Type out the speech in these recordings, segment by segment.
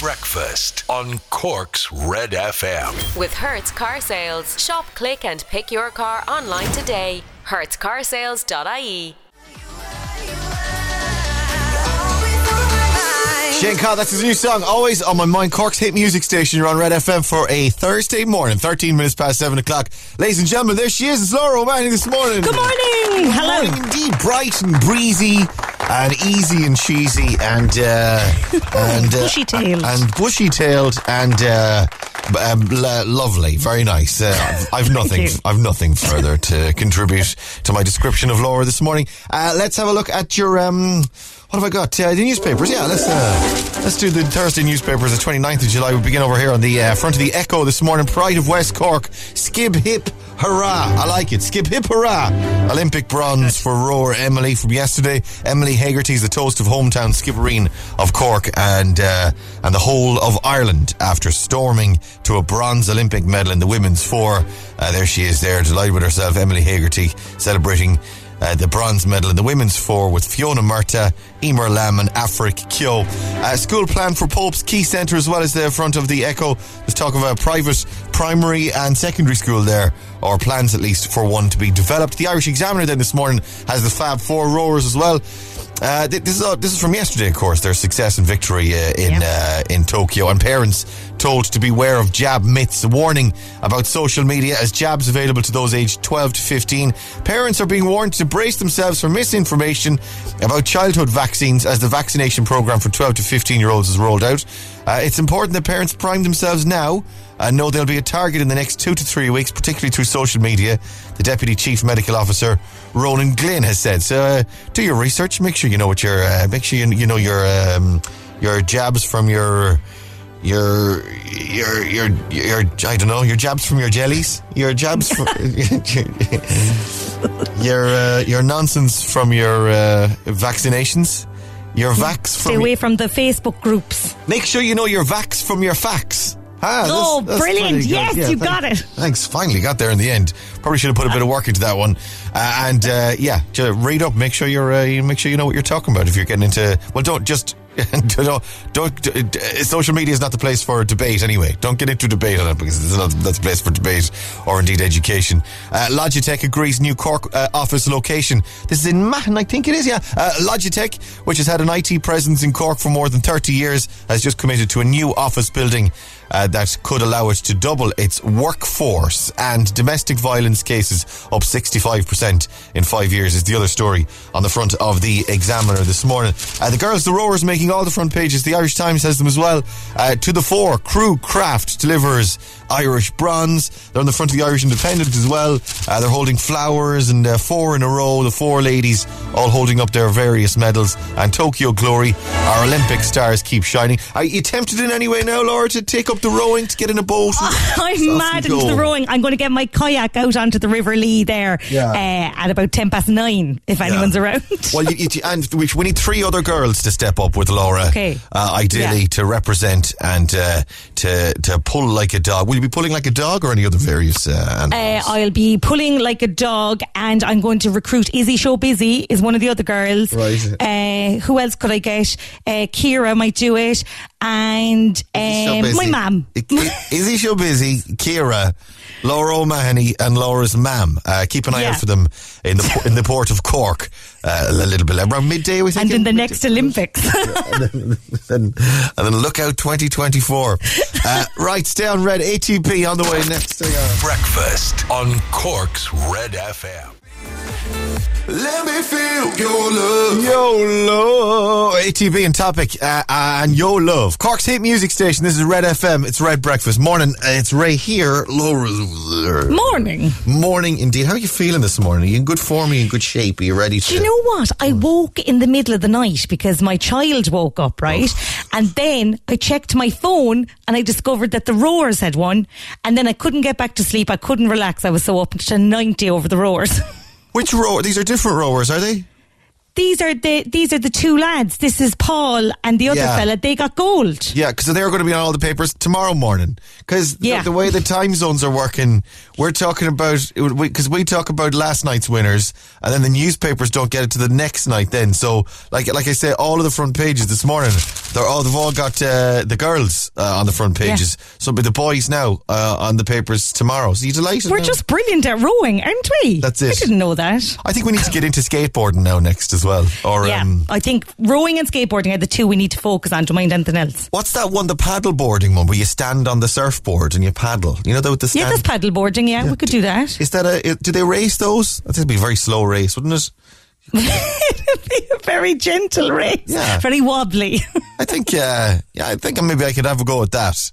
Breakfast on Cork's Red FM. With Hertz Car Sales. Shop, click, and pick your car online today. HertzCarsales.ie. Shane Cobb, that's his new song, always on my mind. Cork's hit music station. You're on Red FM for a Thursday morning, 13 minutes past 7 o'clock. Ladies and gentlemen, there she is. It's Laura O'Mahony this morning. Good morning. Hello. Morning indeed. Bright and breezy and easy and cheesy and uh, and uh, Bushy-tailed. and bushy tailed and uh, um, l- lovely, very nice. Uh, I've, I've nothing. I've nothing further to contribute to my description of Laura this morning. Uh, let's have a look at your um. What have I got? Uh, the newspapers. Yeah, let's uh, let's do the Thursday newspapers. The 29th of July. We begin over here on the uh, front of the Echo this morning. Pride of West Cork. Skib hip hurrah! I like it. Skib hip hurrah! Olympic bronze for rower Emily from yesterday. Emily Hegarty's the toast of hometown Skibbereen of Cork and uh, and the whole of Ireland after storming to a bronze Olympic medal in the women's four. Uh, there she is. There, delighted with herself. Emily Hegarty celebrating uh, the bronze medal in the women's four with Fiona Murtagh, Eimear Lambe, and Aifric Keogh. Uh, school plan for Pope's Quay Centre as well as the front of the Echo. There's talk of a private primary and secondary school there, or plans at least for one to be developed. The Irish Examiner then this morning has the Fab Four rowers as well. Uh, this is uh, this is from yesterday, of course. Their success and victory uh, in uh, in Tokyo, and parents told to beware of jab myths. A warning about social media as jabs available to those aged 12 to 15. Parents are being warned to brace themselves for misinformation about childhood vaccines as the vaccination program for 12 to 15 year olds is rolled out. Uh, it's important that parents prime themselves now and know they'll be a target in the next two to three weeks, particularly through social media. The Deputy Chief Medical Officer, Ronan Glynn, has said. So uh, do your research. Make sure you know what your uh, make sure you, you know your um, your jabs from your your your your your I don't know your jabs from your jellies, your jabs from your uh, your nonsense from your uh, vaccinations. Your vax Stay from away from the Facebook groups. Make sure you know your vax from your facts. Ah, Oh, brilliant. pretty good. Yes, you thank- got it. Thanks. Finally got there in the end. Probably should have put a bit of work into that one. Uh, and uh, yeah, to read up. Make sure you're uh, make sure you know what you're talking about. If you're getting into well, don't just don't, don't social media is not the place for debate anyway. Don't get into debate on it because it's not that's the place for debate or indeed education. Uh, Logitech agrees new Cork uh, office location. This is in Mahon, I think it is. Yeah, uh, Logitech, which has had an IT presence in Cork for more than 30 years, has just committed to a new office building uh, that could allow it to double its workforce and domestic violence cases up 65% in five years is the other story on the front of the Examiner this morning. Uh, the girls, the rowers, making all the front pages. The Irish Times has them as well. Uh, to the fore, Crew Craft delivers Irish bronze. They're on the front of the Irish Independent as well. Uh, they're holding flowers and uh, four in a row. The four ladies all holding up their various medals. And Tokyo Glory, our Olympic stars keep shining. Are you tempted in any way now, Laura, to take up the rowing, to get in a boat? I'm mad into the rowing. I'm going to get my kayak out onto the River Lee there Yeah. uh, at about 10 past nine if anyone's around. Well, you, you, and we, we need three other girls to step up with Laura. Okay. Uh, ideally Yeah. to represent and uh, to to pull like a dog. Will you be pulling like a dog or any other various uh, animals? Uh, I'll be pulling like a dog, and I'm going to recruit Izzy Show Busy is one of the other girls. Right. Uh, who else could I get? Uh, Kira might do it, and um, my mum. I- I- Is he so busy? Kira, Laura O'Mahony, and Laura's mum. Uh, keep an eye Yeah. out for them in the in the port of Cork. Uh, a little bit around midday, we think. And in the next Olympics. and then, and then look out 2024. uh, right, stay on red. ATB on the way next. Stay. Breakfast on Cork's Red FM. Let me feel your love. Yo love. ATB and topic uh, and yo love. Cork's hit music station. This is Red FM. It's Red Breakfast. Morning. Uh, it's Ray here. Laura's over there. Morning. Morning indeed. How are you feeling this morning? Are you in good form? Are you in good shape? Are you ready to? Do you know what? I woke in the middle of the night because my child woke up, right? And then I checked my phone and I discovered that the roars had won. And then I couldn't get back to sleep. I couldn't relax. I was so up to 90 over the rowers. Which row? These are different rowers, are they? These are the these are the two lads. This is Paul and the other Yeah. fella. They got gold. Yeah, because they're going to be on all the papers tomorrow morning. Because Yeah. the, the way the time zones are working, we're talking about because we, talk about last night's winners, and then the newspapers don't get it to the next night. Then, so like like I say, all of the front pages this morning, they're all they've all got uh, the girls uh, on the front pages. So, but the boys now uh, on the papers tomorrow. So you delighted? We're now? just brilliant at rowing, aren't we? That's it. I didn't know that. I think we need to get into skateboarding now next as well. Or Yeah, um, I think rowing and skateboarding are the two we need to focus on. Don't mind anything else. what's that one? The paddle boarding one where you stand on the surfboard and you paddle. You know that with the Yeah, stand. that's paddle boarding. Yeah, we could do that. Is that a? Do they race those? I think it'd be a very slow race, wouldn't it? It'd be a very gentle race. Yeah. Very wobbly. I think. Uh, yeah, I think maybe I could have a go at that.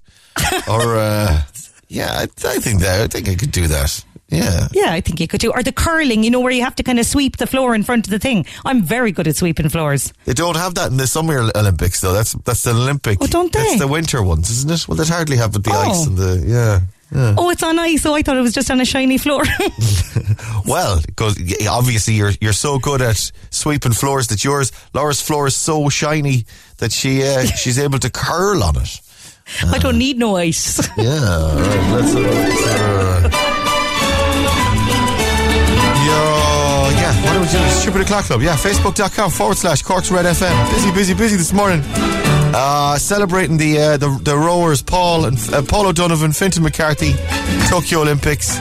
or uh, yeah, I, I think that. I think I could do that. Yeah. yeah, I think you could do. Or the curling, you know, where you have to kind of sweep the floor in front of the thing. I'm very good at sweeping floors. They don't have that in the Summer Olympics though. That's that's the Olympic. Oh, don't they? That's the winter ones, isn't it? Well, they'd hardly have with the Oh. ice and the yeah. Yeah. Oh, it's on ice. So I thought it was just on a shiny floor. Well, yeah, obviously you're you're so good at sweeping floors that yours Laura's floor is so shiny that she uh, she's able to curl on it. I don't need no ice. Yeah, all right, let's. Uh, we doing? Stupid O'Clock Club. Yeah, facebook.com forward slash Corks Red FM. Busy, busy, busy this morning. Uh, celebrating the, uh, the the rowers, Paul and uh, Paul O'Donovan, Fintan McCarthy, Tokyo Olympics.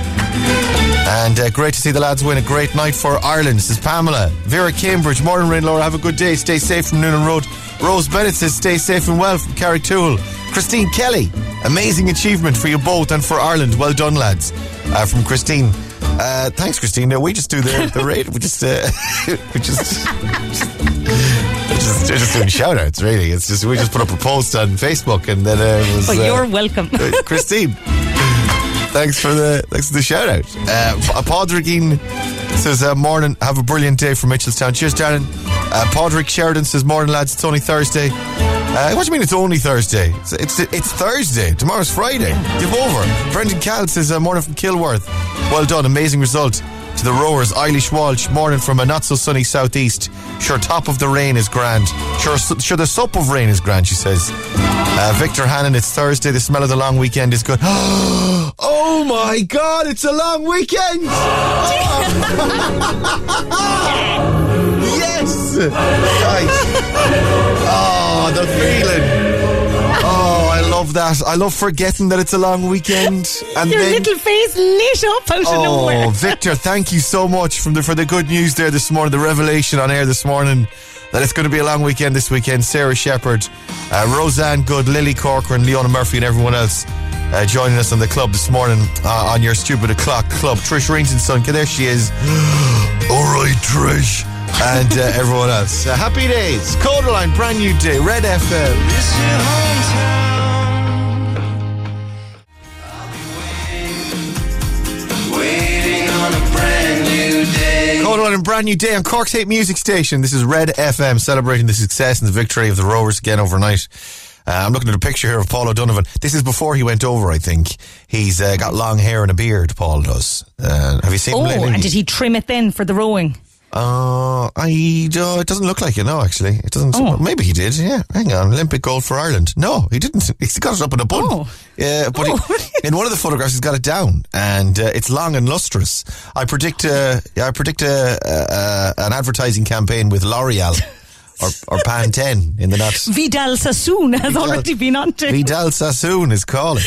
And uh, great to see the lads win. A great night for Ireland. This is Pamela. Vera Cambridge. Morning, Rain Laura. Have a good day. Stay safe from Noonan Road. Rose Bennett says, stay safe and well from Carricktool. Christine Kelly. Amazing achievement for you both and for Ireland. Well done, lads. Uh, from Christine. Uh, thanks, Christine. No, we just do the, the rate. We just, uh, we just, just, just doing shout outs, really. It's just, we just put up a post on Facebook and then uh, it was. but uh, you're welcome. uh, Christine. Thanks for the thanks for the shout out. Uh, Podrick says uh, morning. Have a brilliant day from Mitchelstown. Cheers, Darren. Uh, Podrick Sheridan says morning, lads. It's only Thursday. Uh, what do you mean it's only Thursday? It's it's, it's Thursday. Tomorrow's Friday. Give over. Brendan Cal says uh, morning from Kilworth. Well done. Amazing result to the rowers. Eilish Walsh morning from a not so sunny southeast. Sure, top of the rain is grand. Sure, su- sure the sup of rain is grand. She says. Uh, Victor Hannon, it's Thursday. The smell of the long weekend is good. oh my God, it's a long weekend! yes! Guys. Oh, the feeling. Oh, I love that. I love forgetting that it's a long weekend. And Your then. little face lit up out of Oh, nowhere. Victor, thank you so much from the, for the good news there this morning, the revelation on air this morning that it's going to be a long weekend this weekend. Sarah Shepard, uh, Roseanne Good, Lily Corcoran, Leona Murphy, and everyone else uh, joining us on the club this morning uh, on your Stupid O'Clock Club. Trish Rainton's son, there she is. All right, Trish. And uh, everyone else. Uh, happy days. Kodaline, brand new day. Red FM. Waiting on a brand new day. Kodaline and brand new day on Cork's Hate Music Station. This is Red FM celebrating the success and the victory of the Rovers again overnight. Uh, I'm looking at a picture here of Paul O'Donovan. This is before he went over, I think. He's uh, got long hair and a beard, Paul does. Uh, have you seen Oh, and did he trim it then for the rowing? Uh, I, uh, it doesn't look like it, no, actually. It doesn't. Oh. Maybe he did, yeah. Hang on. Olympic gold for Ireland. No, he didn't. He's got it up in a bun. Oh. Yeah, but Oh. he, in one of the photographs, he's got it down, and uh, it's long and lustrous. I predict, uh, yeah, I predict uh, uh, an advertising campaign with L'Oreal or, or Pantene in the not. Vidal Sassoon has Vidal- already been on to. Vidal Sassoon is calling.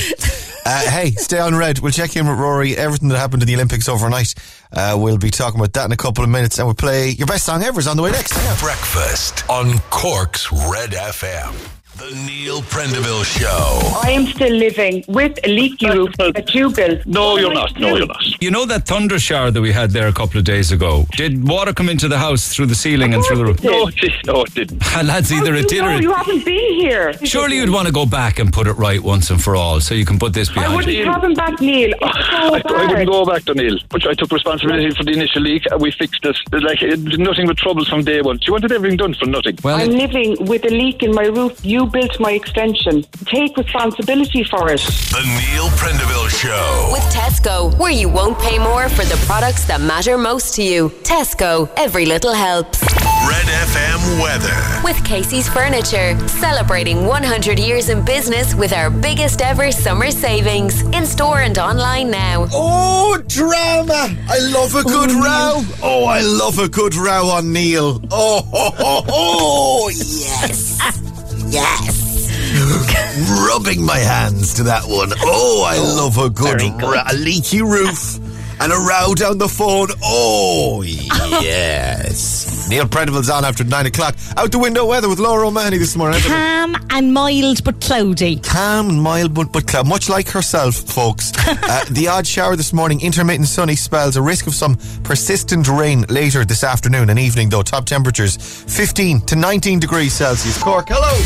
Uh, hey, stay on red. We'll check in with Rory. Everything that happened in the Olympics overnight. Uh, we'll be talking about that in a couple of minutes, and we'll play your best song ever is on the way next. Hang on. Breakfast on Cork's Red FM. The Neil Prendeville Show. I am still living with a leaky roof that you built. No, you're not. No, you're not. You know that thunder shower that we had there a couple of days ago? Did water come into the house through the ceiling and through the roof? No, it did- no, it didn't. Ah, lads, either How it did you or know? it you haven't been here. Surely you'd want to go back and put it right once and for all, so you can put this I behind wouldn't you. have him back, Neil. It's so I, I bad. wouldn't go back to Neil, but I took responsibility for the initial leak. and We fixed it. Like it, nothing but troubles from day one. She wanted everything done for nothing. Well, I'm it- living with a leak in my roof you built my extension. Take responsibility for it. The Neil Prendeville Show. With Tesco, where you won't pay more for the products that matter most to you. Tesco, every little helps. Red FM weather. With Casey's Furniture, celebrating 100 years in business with our biggest ever summer savings. In store and online now. Oh, drama! I love a good row. Oh, I love a good row on Neil. Oh, oh, oh, oh yes. yes. Rubbing my hands to that one. Oh, I oh, love a good, ra- a leaky roof and a row down the phone. Oh, yes. Neil Prendeville's on after nine o'clock. Out the window weather with Laura O'Mahony this morning. Calm and mild but cloudy. calm and mild but, but cloud, much like herself, folks. uh, the odd shower this morning, intermittent sunny spells, a risk of some persistent rain later this afternoon and evening, though. Top temperatures 15 to 19 degrees Celsius. Cork, hello.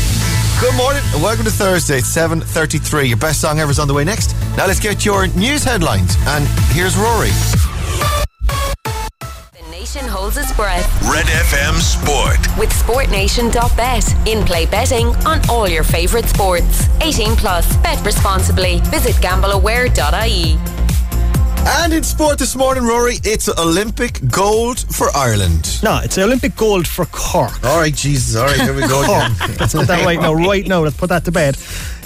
Good morning and welcome to Thursday. 7.33. Your best song ever is on the way next. Now let's get your news headlines. And here's Rory. Nation holds its breath. Red FM Sport. With SportNation.bet. In play betting on all your favourite sports. 18 plus. Bet responsibly. Visit gambleaware.ie. And in sport this morning, Rory, it's Olympic gold for Ireland. No, it's Olympic gold for Cork. All right, Jesus. All right, here we go Cork. again. Let's put that right now, right now. Let's put that to bed.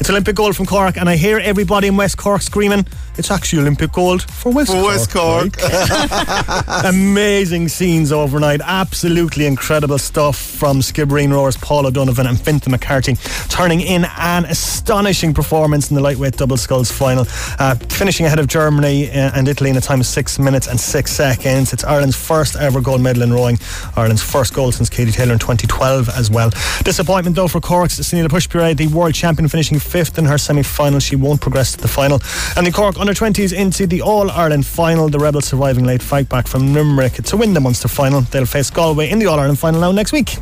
It's Olympic gold from Cork, and I hear everybody in West Cork screaming, it's actually Olympic gold for West For Cork. West Cork. right? Amazing scenes overnight. Absolutely incredible stuff from Skibbereen Roars, Paul O'Donovan and Fintan McCarthy, turning in an astonishing performance in the lightweight double sculls final, uh, finishing ahead of Germany uh, and Italy in a time of six minutes and six seconds. It's Ireland's first ever gold medal in rowing, Ireland's first goal since Katie Taylor in 2012 as well. Disappointment though for Cork's Sanita Puspure, the world champion, finishing fifth in her semi final. She won't progress to the final. And the Cork under 20s into the All Ireland final. The Rebels surviving late fight back from Limerick to win the Munster final. They'll face Galway in the All Ireland final now next week.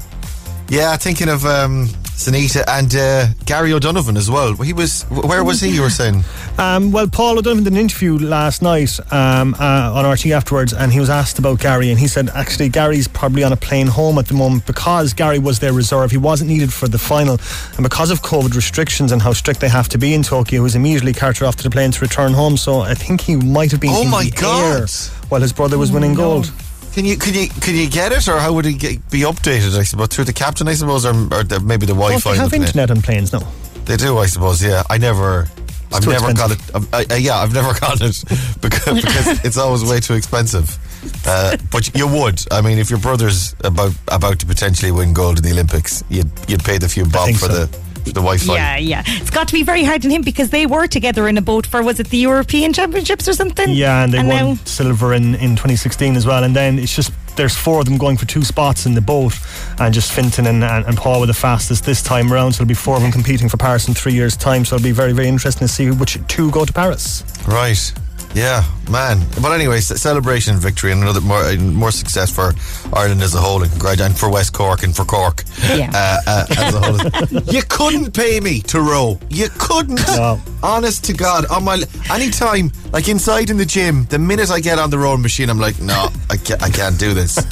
Yeah, thinking of um, Sanita and uh, Gary O'Donovan as well. He was where was he? You were saying Um, well, Paul O'Donovan did an interview last night um, uh, on RT afterwards, and he was asked about Gary, and he said actually Gary's probably on a plane home at the moment because Gary was their reserve. He wasn't needed for the final, and because of COVID restrictions and how strict they have to be in Tokyo, he was immediately carted off to the plane to return home. So I think he might have been Oh my God. air while his brother was winning gold. Can you can you can you get it, or how would it get, be updated? I suppose through the captain, I suppose, or, or the, maybe the Wi-Fi. they have internet on planes now? They do, I suppose. Yeah, I never. I've too never got it. I've- I, I, yeah, I've never got it because, because it's always way too expensive. Uh, but you would. I mean, if your brother's about about to potentially win gold in the Olympics, you'd you'd pay the few bob for so. the the Wi-Fi. Yeah, yeah. It's got to be very hard on him because they were together in a boat for, was it the European Championships or something? Yeah, and they won now- silver in, in 2016 as well. And then it's just there's four of them going for two spots in the boat, and just Fintan and, and, and Paul were the fastest this time around. So there'll be four of them competing for Paris in three years' time. So it'll be very very interesting to see which two go to Paris. Right. Yeah, man. But anyway, celebration, victory, and another more uh, more success for Ireland as a whole, and congrat- and for West Cork and for Cork Yeah. uh, uh, as a whole. you couldn't pay me to row. You couldn't. No. Honest to God, on my anytime, like inside in the gym, the minute I get on the rowing machine, I'm like, no, I can't, I can't do this.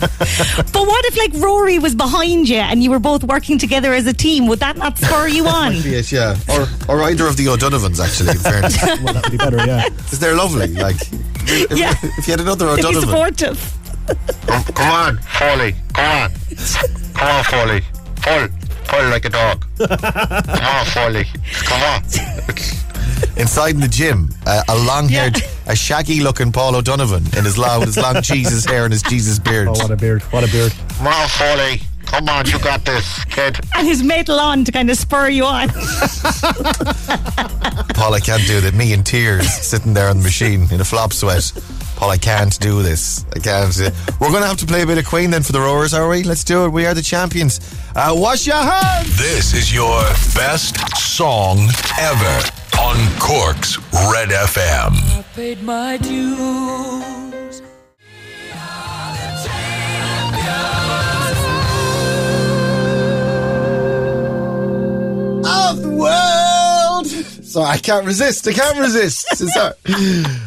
But what if like Rory was behind you and you were both working together as a team? Would that not spur you on? yes, yeah, or or either of the O'Donovans actually. In fairness, Well, that would be better, yeah. because they're lovely. Like, if, Yeah. if you had another To be O'Donovan, supportive. Come, come on, Foley. Come on. Come on, Foley. Pull. Pull like a dog. Come on, Foley. Come on. inside in the gym, uh, a long-haired, a shaggy-looking Paul O'Donovan in his long, his long Jesus hair and his Jesus beard. Oh, what a beard! What a beard! Come on, Foley. Come on, you got this, kid. And his metal on to kind of spur you on. Paul, I can't do that. Me in tears, sitting there on the machine in a flop sweat. Paul, I can't do this. I can't. We're going to have to play a bit of Queen then for the rowers, are we? Let's do it. We are the champions. Uh, wash your hands. This is your best song ever on Cork's Red FM. So I can't resist. I can't resist.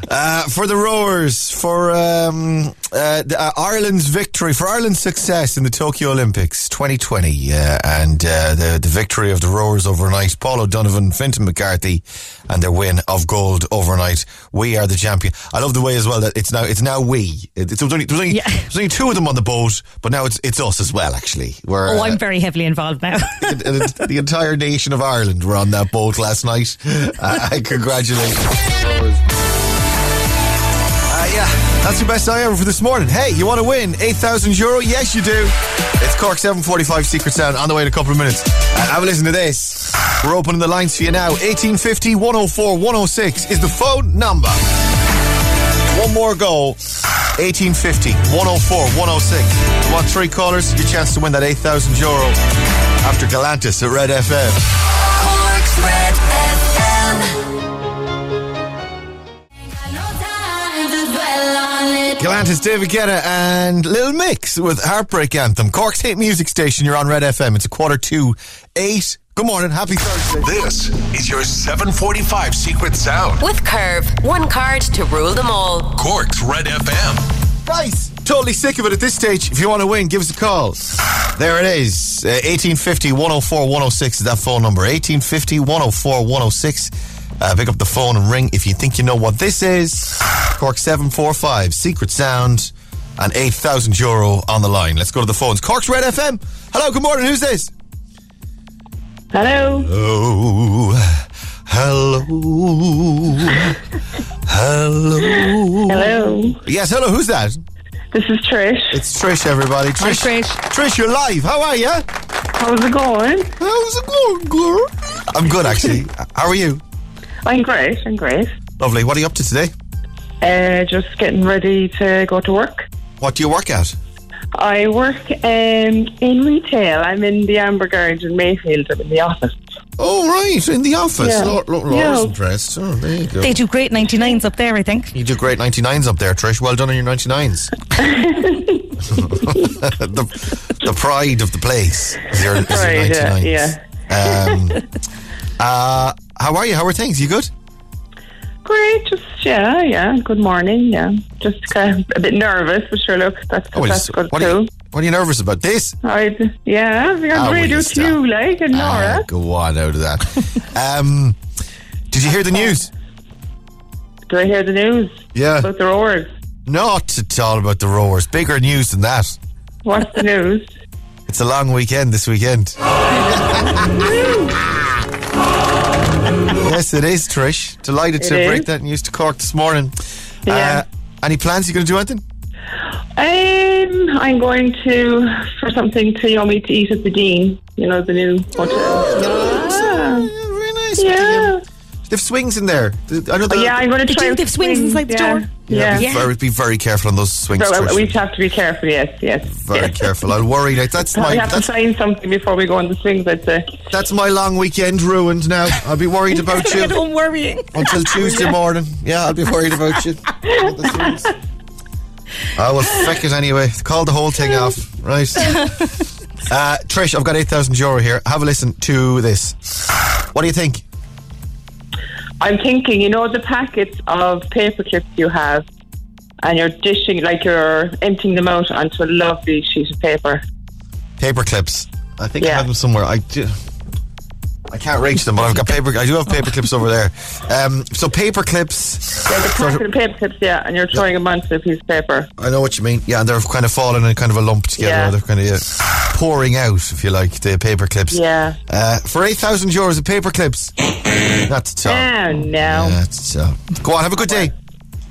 Uh, for the rowers, for um, uh, the, uh, Ireland's victory, for Ireland's success in the Tokyo Olympics 2020, uh, and uh, the the victory of the rowers overnight, Paul O'Donovan, Fintan McCarthy, and their win of gold overnight. We are the champion. I love the way as well that it's now it's now we. It, it's, there was only, there was only, there was only two of them on the boat, but now it's it's us as well. Actually, we're Oh, uh, I'm very heavily involved now. the, the entire nation of Ireland were on that boat last night. Uh, congratulations. Uh, yeah, that's your best song ever for this morning. Hey, you want to win 8,000 euro? Yes, you do. It's Cork 745 Secret Sound on the way in a couple of minutes. Uh, have a listen to this. We're opening the lines for you now. 1850 104 106 is the phone number. One more go. 1850 104 106. Want three callers? Your chance to win that 8,000 euro after Galantis at Red FM. Cork's Red FM. Galantis, David Guetta, and Little Mix with Heartbreak Anthem. Cork's Hate music station. You're on Red FM. It's a quarter to eight. Good morning. Happy Thursday. This is your 745 Secret Sound. With Curve, one card to rule them all. Cork's Red FM. Right. Totally sick of it at this stage. If you want to win, give us a call. There it is. Uh, 1850 104 106 is that phone number. 1850 104 106. Uh, pick up the phone and ring if you think you know what this is. Cork 745, Secret Sound, and 8,000 euro on the line. Let's go to the phones. Cork's Red FM. Hello, good morning. Who's this? Hello. Hello. Hello. Hello. Hello. Yes, hello. Who's that? This is Trish. It's Trish, everybody. Trish. Trish. Trish, you're live. How are you? How's it going? How's it going, girl? I'm good, actually. How are you? I'm great. I'm great. Lovely. What are you up to today? Uh, just getting ready to go to work. What do you work at? I work um, in retail. I'm in the Amber Garage in Mayfield. I'm in the office. Oh, right. In the office. Yeah. Laura, Laura's Yeah. impressed. Oh, there you go. They do great 99s up there, I think. You do great 99s up there, Trish. Well done on your 99s. the, the pride of the place is your, is your Pride, yeah, 99s. Um, uh, how are you? How are things? You good? Great. Just yeah, yeah. Good morning. Yeah. Just kind of a bit nervous, but sure. Look, that's Oh, well, that's good what, are too. you, what are you nervous about? This? I yeah. I'm Ah, will radio to you, like and Ah, Nora. go on out of that. um, did you hear the news? Did I hear the news Yeah. about the roars? Not at all about the roars. Bigger news than that. What's the news? It's a long weekend this weekend. yes, it is, Trish. Delighted to It break that news to Cork this morning. Yeah. Uh, any plans? You going to do anything? Um, I'm going to for something to yummy to eat at the Dean. You know the new hotel. Ah, very nice. yeah. They have swings in there. I know Oh, the- yeah, I'm going to They try. they have swings swings, inside the yeah. store. Yeah, Yeah. Be, very, be very careful on those swings. So, we have to be careful. Yes, yes. very yes. careful. I'll worry. Like, that's I my have to sign something before we go on the swings. I'd say. that's my long weekend ruined now. I'll be worried about you. Don't worrying. until Tuesday morning. Yeah, I'll be worried about you. I will feck it anyway. Call the whole thing off. Right. Uh, Trish, I've got 8,000 euro here. Have a listen to this. What do you think? I'm thinking, you know, the packets of paper clips you have, and you're dishing like you're emptying them out onto a lovely sheet of paper. Paper clips. I think I have them somewhere. I do. I can't reach them, but I've got paper. I do have paper clips over there. Um, so paper clips. Yeah, the packet of- paper clips, yeah, and you're throwing them onto a piece of paper. I know what you mean. Yeah, and they're kind of falling in kind of a lump together. Yeah. They're kind of yeah, pouring out, if you like, the paper clips. Yeah. Uh, for 8,000 euros of paper clips. That's tough. Oh, no. That's tough. Go on, have a good day.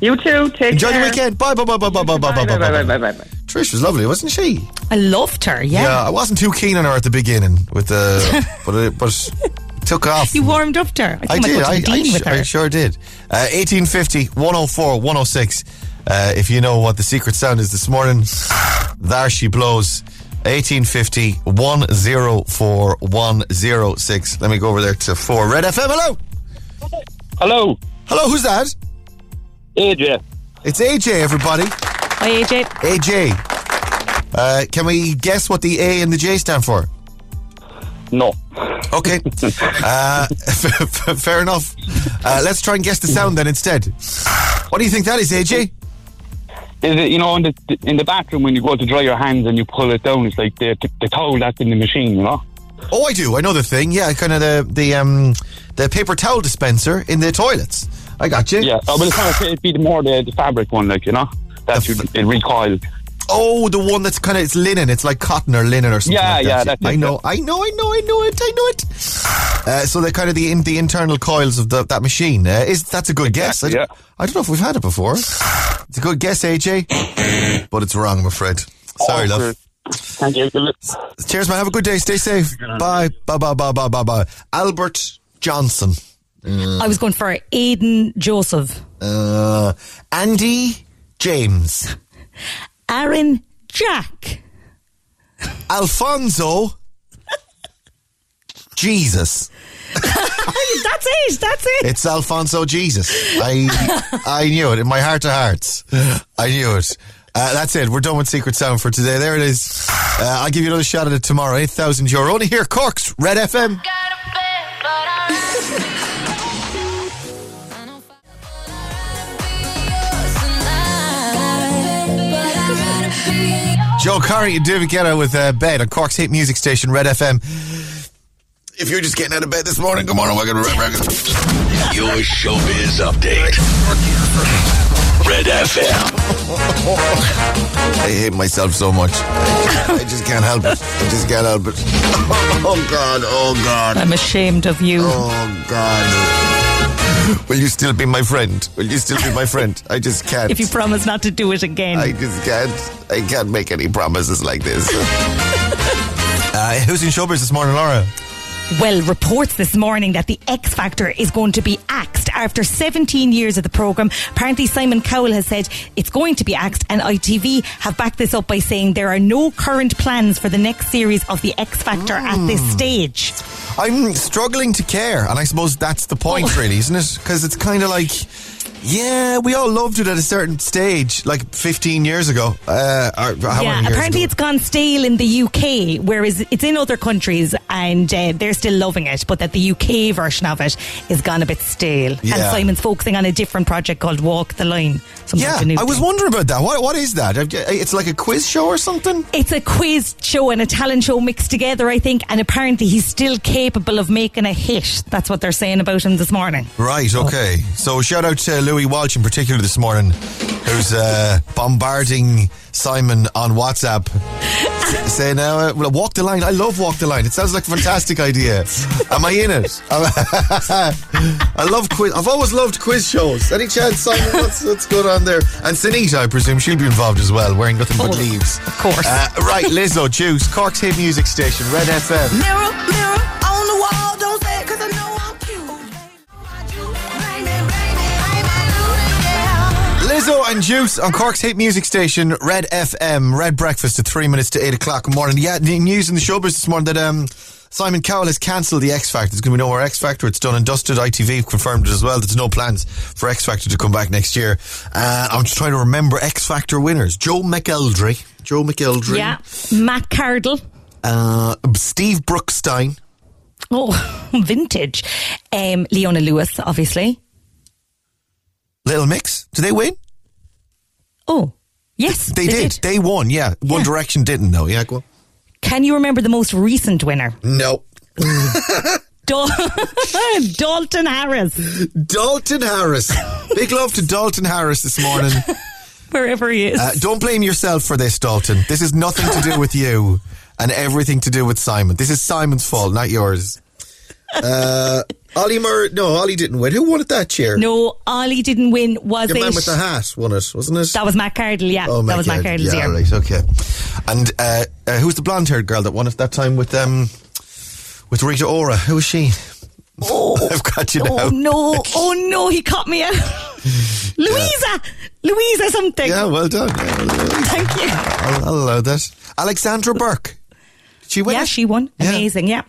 You too. Take Enjoy care. the weekend. Bye, bye, bye, bye, bye, bye, bye, bye, Bye, bye, bye, bye, bye. bye, bye, bye. Trish was lovely, wasn't she? I loved her, yeah. Yeah, I wasn't too keen on her at the beginning with the, but it, but took off. You warmed up to her. I I think I, did. I, I, with sh- her. I sure did. Uh, 1850 104 106. Uh, if you know what the secret sound is this morning, there she blows. 1850 104 106. Let me go over there to 4 Red FM. Hello. Hello, Hello, who's that? AJ. It's AJ, everybody. Hi, AJ. AJ. Uh, can we guess what the A and the J stand for? No. Okay. Uh, fair enough. Uh, let's try and guess the sound then instead. What do you think that is, AJ? Is it, you know, in the in the bathroom when you go to dry your hands and you pull it down, it's like the, the towel that's in the machine, you know? Oh, I do. I know the thing. Yeah, kind of the the um the paper towel dispenser in the toilets. I got you. Yeah. Oh, but it's not, it'd be more the, the fabric one, like, you know? That's it recoils. Oh, the one that's kind of it's linen. It's like cotton or linen or something. Yeah, like yeah, that. that's it, I know, I know, I know, I know it, I know it. Uh, so they're kind of the in, the internal coils of the, that machine. Uh, is that's a good guess? I, don't- I don't know if we've had it before. It's a good guess, AJ, but it's wrong, I'm afraid. Sorry, Oh, love. Thank you. Cheers, man. Have a good day. Stay safe. Bye. Bye. Bye. Bye. Bye. Bye. Bye. Albert Johnson. Uh, I was going for Aiden Joseph. Uh, Andy James. Aaron Jack. Alfonso. Jesus. that's it. That's it. It's Alfonso Jesus. I I knew it in my heart of hearts. I knew it. Uh, that's it. We're done with Secret Sound for today. There it is. Uh, I'll give you another shot at it tomorrow. 8,000 euro. Only here, Corks, Red FM. Joel Corry and David Guetta with uh, Bed on Cork's hit music station, Red FM. If you're just getting out of bed this morning, good morning, welcome to Red Record. Your showbiz update. Red FM. I hate myself so much. I just can't help it. I just can't help it. Oh God! Oh God! I'm ashamed of you. Oh God! Will you still be my friend? Will you still be my friend? I just can't. If you promise not to do it again. I just can't. I can't make any promises like this. uh, who's in showbiz this morning, Laura? Well, reports this morning that the X Factor is going to be axed after 17 years of the programme. Apparently, Simon Cowell has said it's going to be axed, and ITV have backed this up by saying there are no current plans for the next series of the X Factor at this hmm. stage. I'm struggling to care, and I suppose that's the point, really, isn't it? Because it's kind of like, yeah, we all loved it at a certain stage, like 15 years ago. Uh, yeah, many years apparently ago? it's gone stale in the UK, whereas it's in other countries and uh, they're still loving it, but that the UK version of it is gone a bit stale. And Simon's focusing on a different project called Walk the Line. Yeah, new I was wondering about that. What, what is that? It's like a quiz show or something? It's a quiz show and a talent show mixed together, I think, and apparently he's still capable of making a hit. That's what they're saying about him this morning. Right, okay. So shout out to Louis Walsh in particular this morning, who's uh, bombarding Simon on WhatsApp, s- saying, uh, well, "Walk the line." I love "Walk the Line." It sounds like a fantastic idea. Am I in it? I love quiz. I've always loved quiz shows. Any chance, Simon? What's, what's going on there? And Sinitta, I presume she'll be involved as well, wearing nothing but Oh, leaves. of course. Uh, right, Lizzo, Juice, Cork's hit music station, Red FM. Mirror, Lizzo and Juice on Cork's hit music station, Red FM. Red breakfast at three minutes to eight o'clock in the morning. Yeah, the news in the showbiz this morning that um, Simon Cowell has cancelled the X Factor. There's going to be no more X Factor. It's done and dusted. ITV confirmed it as well. There's no plans for X Factor to come back next year. Uh, I'm just trying to remember X Factor winners. Joe McElderry. Joe McElderry. Yeah. Matt Cardle. Uh, Steve Brookstein. Oh, vintage. Um, Leona Lewis, obviously. Little Mix. Did they win? Oh, yes. They, did. They won, yeah. One Direction didn't, though. Yeah, go on. Can you remember the most recent winner? No. Dal- Dalton Harris. Dalton Harris. Big love to Dalton Harris this morning. Wherever he is. Uh, don't blame yourself for this, Dalton. This is nothing to do with you and everything to do with Simon. This is Simon's fault, not yours. Uh, Olly Murs. No, Ollie didn't win. Who won it that year? no, Ollie didn't win. Was Your it? man with the hat won it, wasn't it? That was Matt Cardle, yeah. Oh, that was Matt Cardle's Yeah, year. right, okay. And uh, uh, who's the blonde haired girl that won it that time with um with Rita Ora? Who was she? Oh, I've got you now. oh no, oh no, he caught me out. Louisa, Louisa something. Yeah, well done. Yeah. Thank you. I'll, I'll allow that. Alexandra Burke. She won. yeah, it? she won. Amazing, yeah.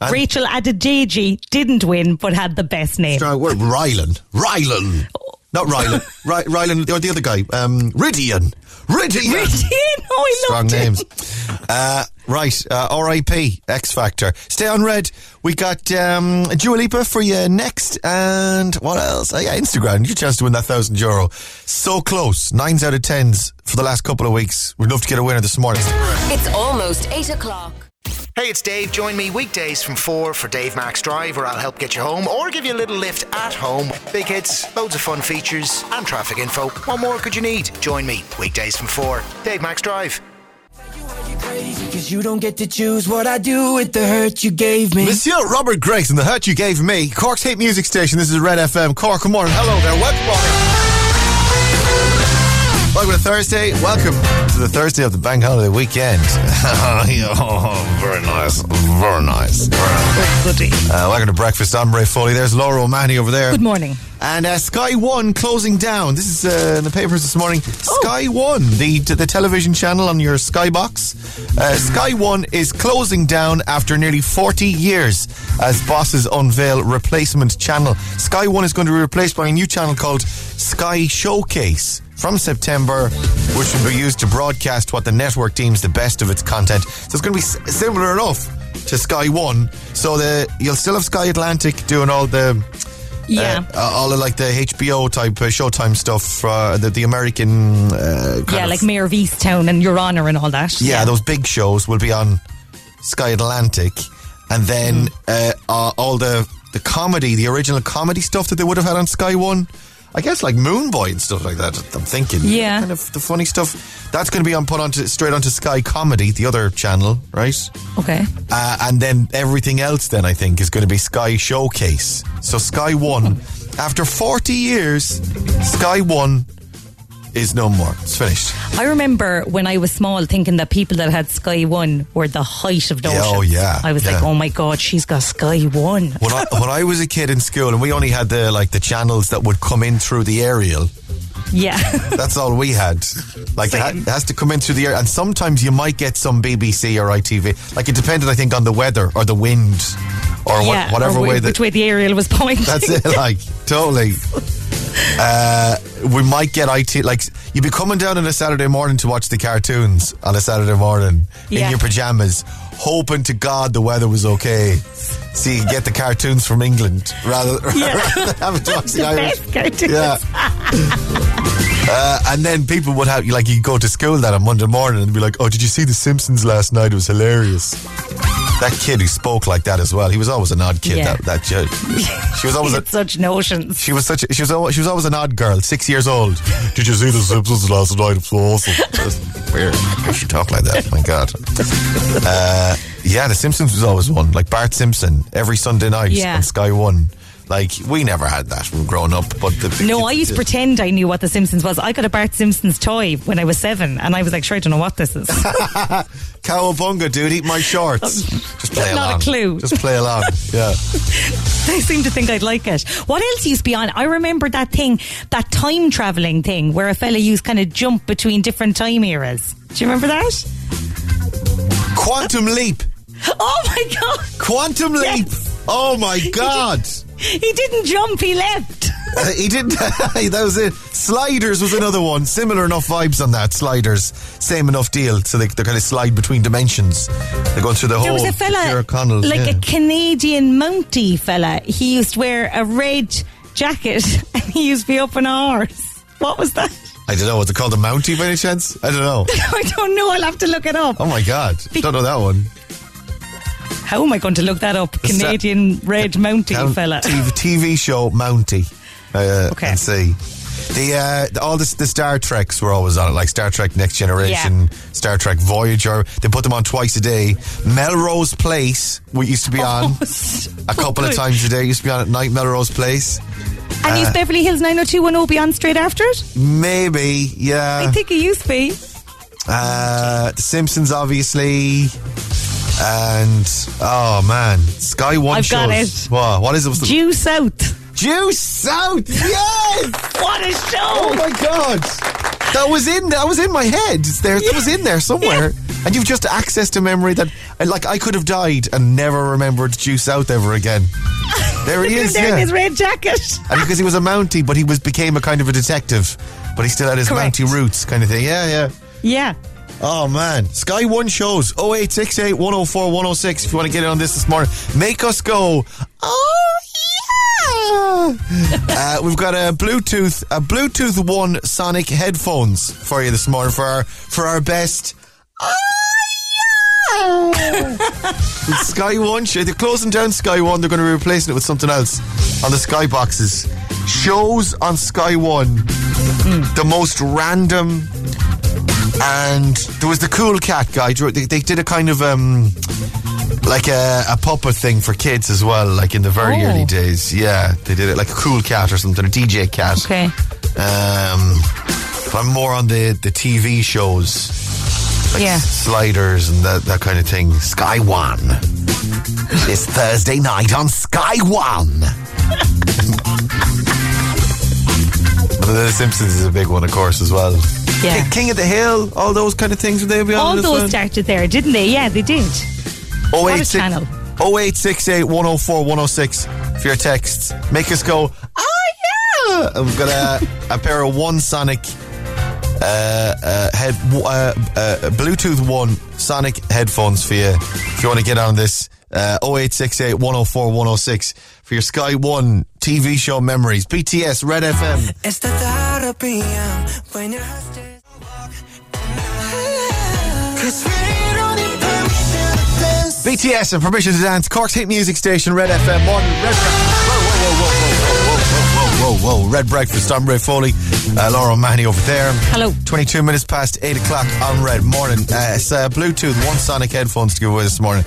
And- Rachel Adedeji didn't win, but had the best name. Strong word. Rylan. Rylan. Not Rylan. Ry- Rylan, or the other guy. Um, Rydian. Rydian. Rydian. Oh, I Strong loved names. it. Uh, right, uh, R.I.P. X Factor. Stay on red. We got um, Dua Lipa for you next, and what else? Uh, yeah, Instagrand. Your chance to win that thousand euro. So close. Nines out of tens for the last couple of weeks. We'd love to get a winner this morning. It's almost 8 o'clock. Hey, it's Dave. Join me weekdays from 4 for Dave Max Drive, where I'll help get you home or give you a little lift at home. Big hits, loads of fun features, and traffic info. What more could you need? Join me weekdays from 4. Dave Max Drive. Cause you don't get to choose what I do with the hurt you gave me. Monsieur Robert Grace and the hurt you gave me. Cork's hate music station. This is Red FM. Cork, good morning. Hello there. Welcome. Welcome to Thursday. Welcome to the Thursday of the bank holiday weekend. oh, very nice. Very nice. Goody. Uh, welcome to breakfast. I'm Ray Foley. There's Laura O'Mahony over there. Good morning. And uh, Sky One closing down. This is uh, in the papers this morning. Oh. Sky One, the the television channel on your Sky box. Uh, Sky One is closing down after nearly 40 years as bosses unveil replacement channel. Sky One is going to be replaced by a new channel called Sky Showcase from September, which will be used to broadcast what the network deems the best of its content. So it's going to be similar enough to Sky One. So the you'll still have Sky Atlantic doing all the Yeah. uh, all of like the HBO type uh, Showtime stuff, uh, the the American. Uh, yeah, like Mare of Easttown and Your Honor and all that. yeah, those big shows will be on Sky Atlantic, and then Mm. uh, uh, all the the comedy, the original comedy stuff that they would have had on Sky One. I guess like Moone Boy and stuff like that. I'm thinking, Yeah. kind of the funny stuff. That's going to be on put onto straight onto Sky Comedy, the other channel, right? Okay. Uh, and then everything else, then I think, is going to be Sky Showcase. So Sky One, after 40 years, Sky One is no more. It's finished. I remember when I was small thinking that people that had Sky One were the height of Yeah, notions. oh, yeah, I was like, oh my God, she's got Sky One. When I, when I was a kid in school, and we only had the like the channels that would come in through the aerial. Yeah. That's all we had. Like it, ha- it has to come in through the air, and sometimes you might get some BBC or ITV. Like it depended, I think, on the weather or the wind or what, yeah, whatever or way that which way the aerial was pointing. That's it, like totally. Uh, we might get IT. Like you'd be coming down on a Saturday morning to watch the cartoons on a Saturday morning in your pajamas, hoping to God the weather was okay, so you could get the cartoons from England rather, Yeah. rather than having to watch the, The Irish. cartoons. Yeah. Uh, and then people would have like you go to school that on Monday morning and be like, "Oh, did you see The Simpsons last night? It was hilarious." That kid who spoke like that as well. He was always an odd kid. Yeah. That that kid. She was always a, such notions. she was such. A, she was. al- She was always an odd girl. Six years old. Did you see the Simpsons last night? It was awesome. Weird. How she talk like that? My God. Uh, yeah, the Simpsons was always one. Like Bart Simpson every Sunday night Yeah. on Sky One. Like we never had that when growing up. But the, the No, kids I used to pretend I knew what The Simpsons was. I got a Bart Simpsons toy when I was seven, and I was like, sure, I don't know what this is. Cowabunga, dude, eat my shorts. Um, just play Not a along. clue. Just play along. Yeah. I seem to think I'd like it. What else used to be on? I remember that thing, that time traveling thing, where a fella used kind of jump between different time eras. Do you remember that? Quantum leap. Oh my god! Quantum leap. Oh my God. He didn't jump, he leapt. Uh, he didn't. that was it. Sliders was another one. Similar enough vibes on that. Sliders, same enough deal. So they, they kind of slide between dimensions. They're going through the whole. There was a fella, Connell, like yeah. a Canadian Mountie fella. He used to wear a red jacket and he used to be up on a horse. What was that? I don't know. Was it called a Mountie by any chance? I don't know. I don't know. I'll have to look it up. Oh my God! Don't know that one. How am I going to look that up? Canadian red Mountie Count- fella. TV, TV show Mountie. Uh, Okay. And see. The, uh, the- all the, the Star Treks were always on it, like Star Trek Next Generation, Star Trek Voyager. They put them on twice a day. Melrose Place, we used to be on a couple of times a day. Used to be on at night. Melrose Place, And Uh, used Beverly Hills 90210 be on straight after it? maybe. Yeah. I think it used to be. Uh, the Simpsons, obviously. And oh man, Sky One I've shows. got it. What? What is it? What's the- Due South. Due South. Yes. What a show! Oh my god, that was in that was in my head. It's there. That was in there somewhere. And you've just accessed a memory that, like, I could have died and never remembered Due South ever again. There he Look at him is, there in yeah. his red jacket. And because he was a Mountie, but he was became a kind of a detective, but he still had his Correct. Mountie roots, kind of thing. Yeah, yeah. Yeah. Oh man, Sky One shows 0868 104 106 if you want to get in on this this morning. Make us go. Oh yeah! uh, we've got a Bluetooth a Bluetooth One Sonic headphones for you this morning for our for our best. It's Sky One, show- they're closing down Sky One. They're going to be replacing it with something else on the Sky boxes. Shows on Sky One, the most random and there was the cool cat guy. They, they did a kind of um, like a, a puppet thing for kids as well, like in the very Oh. early days. Yeah, they did it like a cool cat or something, a DJ cat. Okay. Um, but I'm more on the the TV shows, like Yeah. sliders and that that kind of thing. Sky One. This Thursday night on Sky One. The Simpsons is a big one, of course, as well. Yeah. King- King of the Hill, all those kind of things. Would they be on All this those one? started there, didn't they? Yeah, they did. Oh What a eight six- channel. 0868 104 106 for your texts. Make us go, oh yeah! We've got a, a pair of one Sonic uh, uh, head, uh, uh, Bluetooth One Sonic headphones for you. If you want to get on this, uh, 0868 104 106 for your Sky One TV show memories. BTS, Red FM. BTS and permission to dance. Cork's hit music station, Red FM. Morning, Red FM. Whoa, whoa, whoa, whoa, whoa. Red Breakfast, I'm Ray Foley. Uh, Laura Mahoney over there. Hello. 22 minutes past 8 o'clock on Red Morning. Uh, it's uh, Bluetooth, one Sonic headphones to give away this morning.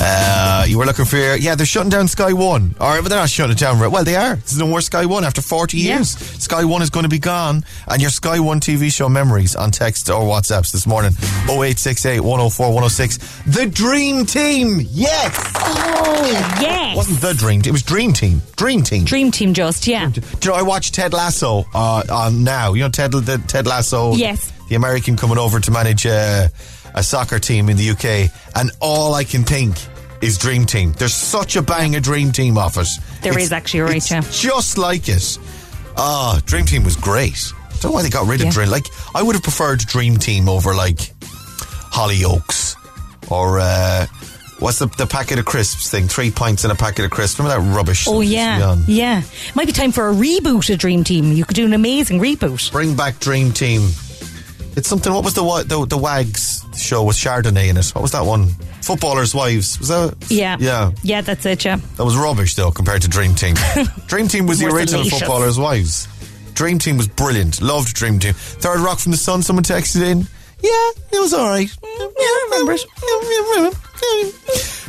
Uh, you were looking for your, yeah, they're shutting down Sky One. Or but they're not shutting it down. Well, they are. This is no more Sky One after 40 Yeah. years. Sky One is going to be gone. And your Sky One TV show memories on text or WhatsApps this morning 0868 104 106. The Dream Team. Yes. Oh, yes. wasn't the Dream Team. It was Dream Team. Dream Team. Dream Team just, yeah. Do you know, I watched Ted Lasso uh, on now. You know Ted, the, Ted Lasso? Yes. The American coming over to manage uh, a soccer team in the UK. And all I can think is Dream Team. There's such a bang of Dream Team off it. There There is actually, you're right, it's yeah. Just like it. Ah, Dream Team was great. I don't know why they got rid Yeah. of Dream. Like, I would have preferred Dream Team over, like, Hollyoaks or. Uh, What's the, the packet of crisps thing? Three pints in a packet of crisps. Remember that rubbish? Oh that used to be yeah, yeah. Might be time for a reboot of Dream Team. You could do an amazing reboot. Bring back Dream Team. It's something. What was the the, the Wags show with Chardonnay in it? What was that one? Footballers' Wives. Was that? Yeah, Yeah. yeah. That's it. Yeah. That was rubbish though compared to Dream Team. Dream Team was the original salacious. Footballers' Wives. Dream Team was brilliant. Loved Dream Team. Third Rock from the Sun. Someone texted in. Yeah, it was all right. Mm, yeah, I remember it.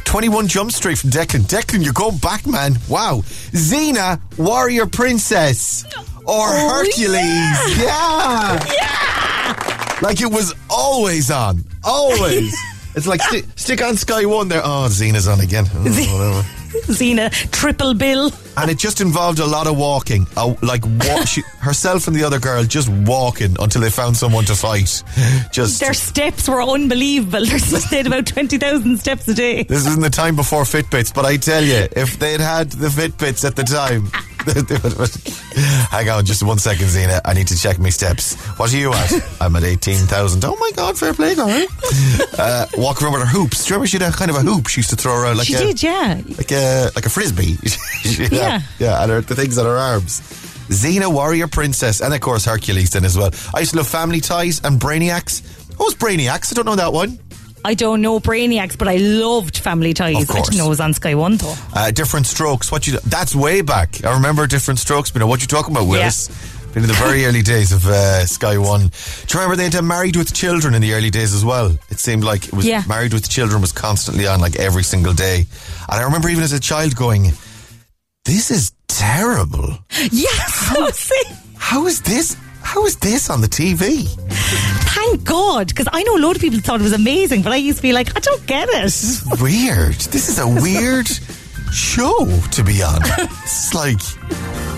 21 Jump Street from Declan. Declan, you're going back, man. Wow. Xena, Warrior Princess. Or oh, Hercules. Yeah. yeah. Like it was always on. Always. it's like sti- stick on Sky One there. Oh, Xena's on again. Oh, whatever. Xena triple bill. And it just involved a lot of walking. Uh, like wa- she, herself and the other girl just walking until they found someone to fight. Just Their steps were unbelievable. They're they had about twenty thousand steps a day. This isn't the time before Fitbits, but I tell you, if they'd had the Fitbits at the time, hang on just one second, Xena. I need to check my steps. What are you at? I'm at 18,000. Oh my God, fair play, girl. Uh, walking around with her hoops. Do you remember she had a kind of a hoop she used to throw around like she a, did, yeah. like a, like a frisbee? Yeah. Yeah, and her, the things on her arms. Xena, Warrior Princess, and of course Hercules then as well. I used to love Family Ties and Brainiacs. Who's Brainiacs? I don't know that one. I don't know Brainiacs, but I loved Family Ties. I didn't know it was on Sky One though. Uh, different strokes. What you? That's way back. I remember different strokes. But what you talking about, Willis? Been in the very early days of uh, Sky One. Do you remember they had Married with Children in the early days as well? It seemed like it was Yeah. Married with Children was constantly on, like every single day. And I remember even as a child going, "This is terrible. Yes, see. How is this? How is this on the TV? Thank God, because I know a lot of people thought it was amazing, but I used to be like, I don't get it. This is Weird. This is a weird show to be on. It's like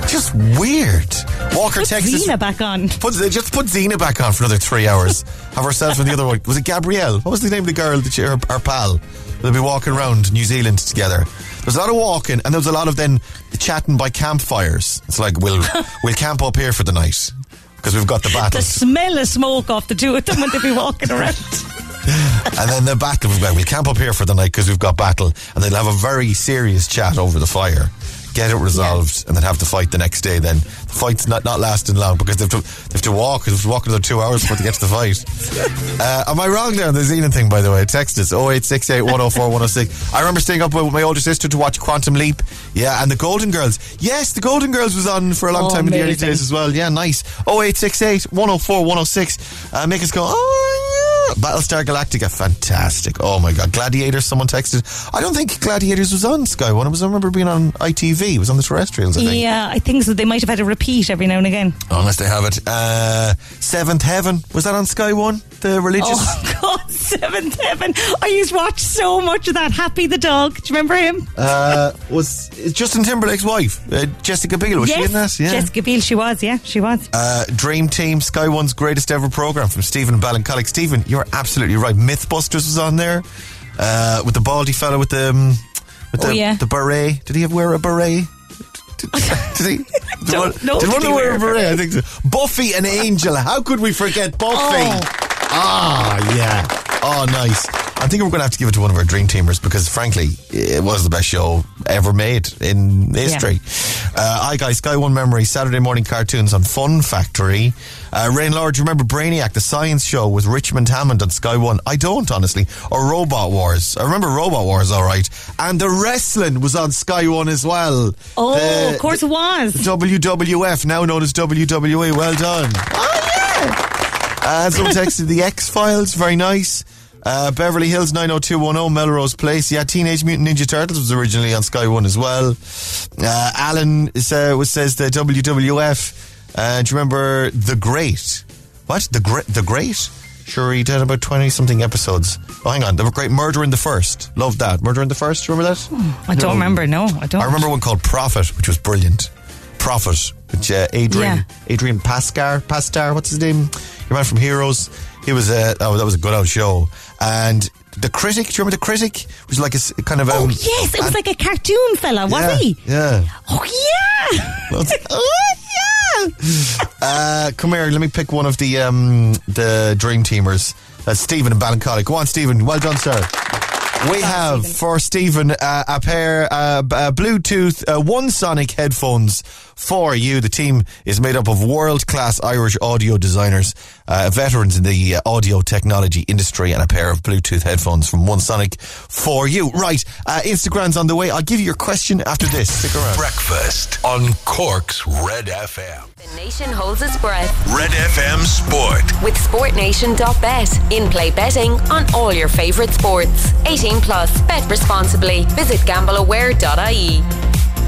just weird. Walker Put Texas. Xena back on. Put, just put Xena back on for another three hours. Have ourselves with the other one. Was it Gabrielle? What was the name of the girl that she, her, her pal? They'll be walking around New Zealand together. There's a lot of walking, and there's a lot of then chatting by campfires. It's like we'll we'll camp up here for the night because we've got the battle. The smell of smoke off the two of them when they be walking around. and then the battle, we'll camp up here for the night because we've got battle, and they'll have a very serious chat over the fire. Get it resolved, and then have the fight the next day. Then the fight's not, not lasting long because they have to they have to walk. They have to walk another two hours before they get to the fight. Uh, am I wrong there on the Xena thing? By the way, text us 0868 104 106. I remember staying up with my older sister to watch Quantum Leap. Yeah, and the Golden Girls. Yes, the Golden Girls was on for a long Oh, time in the early amazing. days as well. Yeah, nice. 0868 104 106. Uh, make us go. Oh yeah. Battlestar Galactica, fantastic. Oh my god, Gladiators. Someone texted. I don't think Gladiators was on Sky One. It was. I remember being on ITV. It was on the terrestrials. I think. Yeah, I think so. They might have had a repeat every now and again. Unless they have it. Uh, Seventh Heaven. Was that on Sky One? The religious. Oh God, Seventh Heaven! I used to watch so much of that. Happy the dog. Do you remember him? Uh, was Justin Timberlake's wife, uh, Jessica Biel. Was yes, she in that? Yeah. Jessica Biel. She was. Yeah, she was. Uh, Dream Team, Sky One's greatest ever program from Stephen Ballincollig. Stephen, you're absolutely right. Mythbusters was on there uh, with the baldy fella with the um, with Oh, yeah. the beret. Did he have wear a beret? Did, did he? Did one, know. did one wear wear a a beret? I think so. Buffy and Angel. How could we forget Buffy? Oh. Ah, yeah. Oh, nice. I think we're going to have to give it to one of our dream teamers because, frankly, it was the best show ever made in history. Uh, hi, guys. Sky One Memory, Saturday morning cartoons on Fun Factory. Uh, Rain Lord, do you remember Brainiac, the science show with Richard Hammond on Sky One? I don't, honestly. Or Robot Wars. I remember Robot Wars, all right. And the wrestling was on Sky One as well. Oh, The- of course it was. WWF, now known as WWE. Well done. Oh, yeah. Uh, someone texted the X Files, very nice. Uh, Beverly Hills 90210, Melrose Place. Yeah, Teenage Mutant Ninja Turtles was originally on Sky One as well. Uh, Alan is, uh, says the WWF. Uh, do you remember The Great? What? The Great? The Great? Sure, he did about 20 something episodes. Oh, hang on. The Great Murder in the First. Love that. Murder in the First, remember that? I don't remember. No, I don't. I remember one called Profit, which was brilliant. Profit, which uh, Adrian Yeah. Adrian Pascar Pastar, what's his name? Your man from Heroes. He was uh, oh, that was a good old show. And the critic, do you remember the critic? It was like a kind of um, Oh yes, it was like a cartoon fella, was yeah, he? Yeah. Oh yeah. Well, oh yeah. Uh, come here, let me pick one of the um, the dream teamers. Uh, Stephen and Ballincollig. Go on, Stephen. Well done, sir. We have for Stephen uh, a pair uh, b- uh, Bluetooth uh, One Sonic headphones for you. The team is made up of world class Irish audio designers, uh, veterans in the uh, audio technology industry, and a pair of Bluetooth headphones from One Sonic for you. Right, uh, Instagrand's on the way. I'll give you your question after this. Stick around. Breakfast on Cork's Red FM. The nation holds its breath Red FM Sport. with SportNation.bet. In play betting on all your favourite sports. 18 plus. Bet responsibly. Visit gambleaware.ie.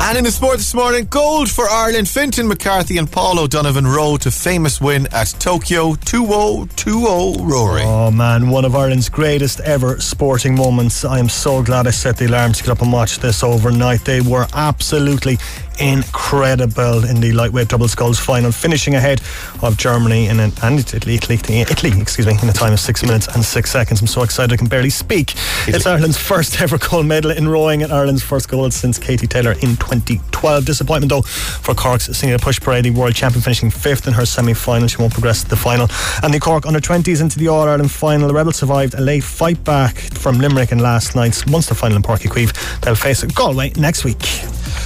And in the sport this morning, gold for Ireland. Fintan McCarthy and Paul O'Donovan row to famous win at Tokyo 2-0-2-0 Rory. Oh man, one of Ireland's greatest ever sporting moments. I am so glad I set the alarm to get up and watch this overnight. They were absolutely incredible in the lightweight double sculls final, finishing ahead of Germany in an, and Italy, Italy, Italy, excuse me, in a time of six minutes and six seconds. I'm so excited I can barely speak. It's Ireland's first ever gold medal in rowing and Ireland's first gold since Katie Taylor in 2012. Disappointment though for Cork's Sanita Puspure, the world champion finishing fifth in her semi-final. She won't progress to the final. And the Cork under 20s into the All Ireland final. The Rebels survived a late fight back from Limerick in last night's Munster final in Parky Porky They'll face Galway next week.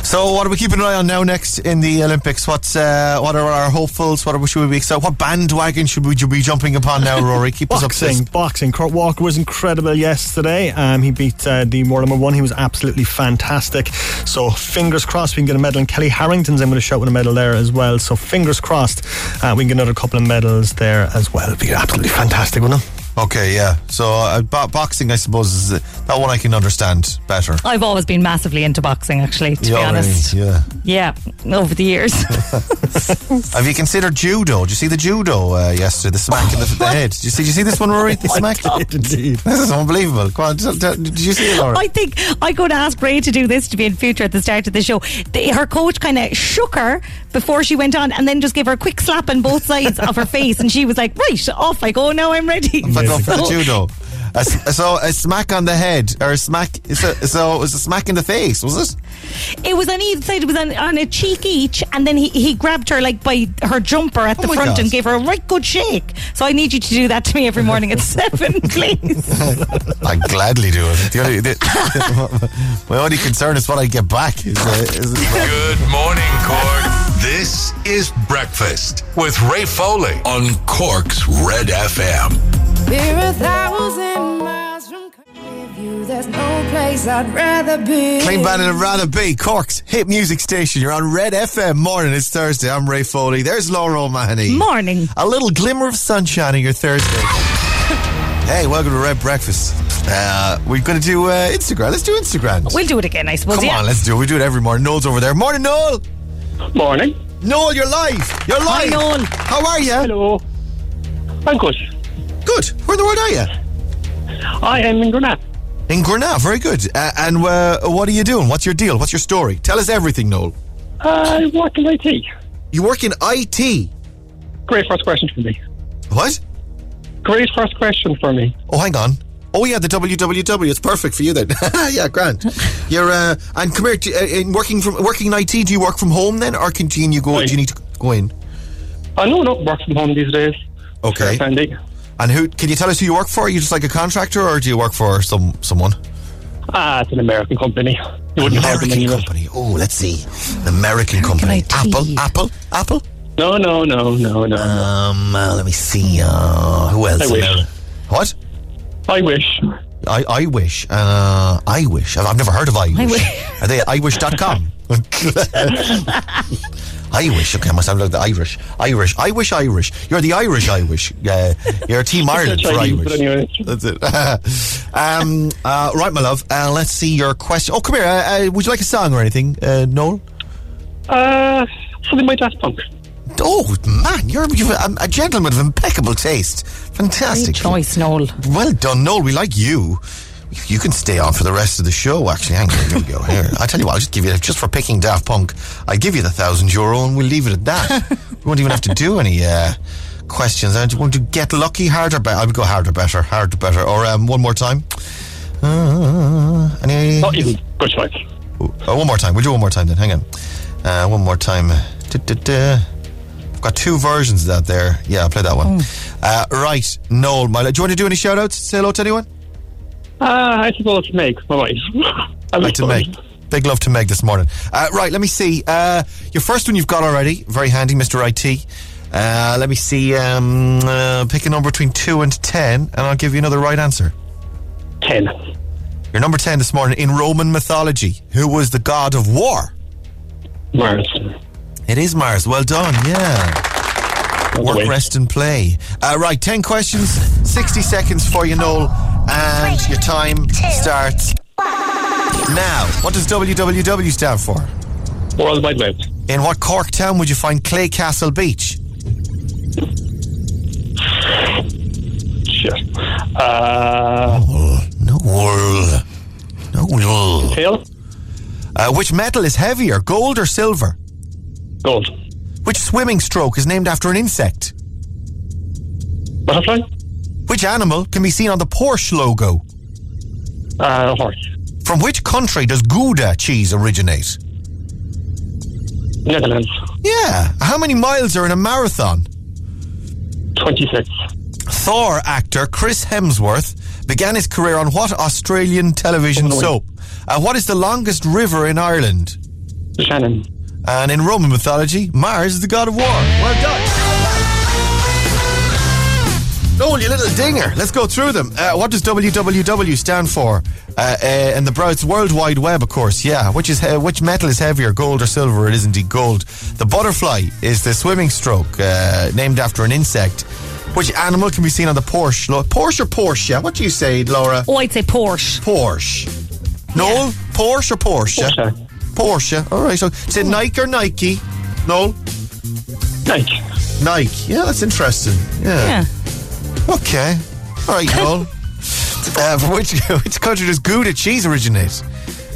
So what are we keeping an eye on now next in the Olympics? What's uh, what are our hopefuls? What are, should we be excited? What bandwagon should we be jumping upon now, Rory? Keep us up to Boxing, boxing. Kurt Walker was incredible yesterday. Um, he beat uh, the world number one. He was absolutely fantastic. So fingers crossed we can get a medal. And Kelly Harrington's in with a shot with a medal there as well. So fingers crossed uh, we can get another couple of medals there as well. It'd be absolutely fantastic, wouldn't it? Okay, yeah. So uh, bo- boxing, I suppose, is uh, that one I can understand better. I've always been massively into boxing, actually, to be honest. yeah. Yeah, over the years. Have you considered judo? Did you see the judo uh, yesterday? The smack in the, the head. Did you see? Did you see this one, Rory? The smack. Indeed. This is unbelievable. Come on, tell- tell- did you see it, Laura? I think I'm going to ask Ray to do this to be in future at the start of the show. The, her coach kind of shook her before she went on and then just gave her a quick slap on both sides of her face. And she was like, right, off I go, now I'm ready. I go for the So- judo. A s- so a smack on the head, or a smack. So, so it was a smack in the face, was it? It was on either side. It was on, on a cheek each, and then he, he grabbed her like by her jumper at the Oh my front God. and gave her a right good shake. So I need you to do that to me every morning at seven, please. I'd gladly do it. The only, the, my only concern is what I get back. Is, uh, is Good morning, Cork. This is Breakfast with Ray Foley on Cork's Red FM. We're a thousand miles from with you. There's no place I'd rather be. Clean Bandit and Rather Be, Cork's hit music station. You're on Red FM. Morning, it's Thursday. I'm Ray Foley. There's Laura O'Mahony. Morning. A little glimmer of sunshine in your Thursday. hey, welcome to Red Breakfast. Uh, we're going to do uh, Instagrand. Let's do Instagrand. We'll do it again, I suppose. Come yeah. on, let's do it. We do it every morning. Noel's over there. Morning, Noel. Morning. Noel, you're live. You're Hi, live. Noel. How are you? Hello. I'm good. Good. Where in the world are you? I am in Grenada. In Grenada. Very good. Uh, and uh, what are you doing? What's your deal? What's your story? Tell us everything, Noel. I work in IT. You work in IT. Great first question for me. What? Great first question for me. Oh, hang on. Oh yeah, the www. It's perfect for you then. yeah, grand. You're uh, and come here. do- Uh, in working from working in IT. Do you work from home then, or continue you go? Do you need to go in? I know not work from home these days. Okay. Handy. And who? Can you tell us who you work for? Are you just like a contractor, or do you work for some someone? Ah, it's an American company. You wouldn't American anyway. company. Oh, let's see. An American company. IT. Apple. Apple. Apple. No, no, no, no, no. Um. uh, let me see. Uh, who else? I wish. What? I wish. I, I wish. Uh, I wish. I've, I've never heard of I wish. wish. Are they iwish.com? I wish. Okay, I must sound like the Irish. Irish. I wish Irish. You're the Irish I wish. Uh, you're Team Ireland for Chinese, but Irish. anyway. That's it. um, uh, right, my love. Uh, let's see your question. Oh, come here. Uh, uh, would you like a song or anything, uh, Noel? Uh, something by Daft Punk. Oh, man, you're, you're a, a gentleman of impeccable taste. Great Fantastic. choice, Noel. Well done, Noel. We like you. You can stay on for the rest of the show, actually. Hang on, here we go. Here. I tell you what, I'll just give you, just for picking Daft Punk, I give you the thousand euro and we'll leave it at that. we won't even have to do any uh, questions. I want to get lucky, harder, better. I would go harder, better, harder, better. Or um, one more time. Uh, any, Not even good choice. Oh, one more time. We'll do one more time then. Hang on. Uh, one more time. Du-du-du. I've got two versions of that there. Yeah, I'll play that one. Uh, right, Noel, my, do you want to do any shout outs? Say hello to anyone? Ah, I suppose Meg, my wife. I Like to Meg. Big love to Meg this morning. Uh, right, let me see. Uh, your first one you've got already. Very handy, Mr. IT. Uh, let me see. Um, uh, pick a number between 2 and 10, and I'll give you another right answer. 10. Your number 10 this morning. In Roman mythology, who was the god of war? Mars. It is Mars. Well done. Yeah. Work, rest, and play. Uh, right, 10 questions, 60 seconds for you, Noel, and your time starts now. What does WWW stand for? World Wide Web. In what Cork town would you find Clay Castle Beach? Shit. Uh, Noel. Noel. tail? Uh, which metal is heavier, gold or silver? Gold. Which swimming stroke is named after an insect? Butterfly? Which animal can be seen on the Porsche logo? Uh, horse. From which country does Gouda cheese originate? Netherlands. Yeah. How many miles are in a marathon? 26. Thor actor Chris Hemsworth began his career on what Australian television Oh, soap? Uh, what is the longest river in Ireland? The Shannon. And in Roman mythology, Mars is the god of war. Well done. Noel, you little dinger. Let's go through them. Uh, what does WWW stand for? Uh, uh, in the bro- it's World Wide Web, of course. Yeah. Which is he- which metal is heavier, gold or silver? It is indeed gold. The butterfly is the swimming stroke, uh, named after an insect. Which animal can be seen on the Porsche? Porsche or Porsche? Yeah? What do you say, Laura? Oh, I'd say Porsche. Porsche. Noel, Porsche or Porsche? Porsche. Porsche. All right. So say Nike or Nike? No. Nike. Nike. Yeah, that's interesting. Yeah. Okay. All right, Noel. uh, from which which country does Gouda cheese originate?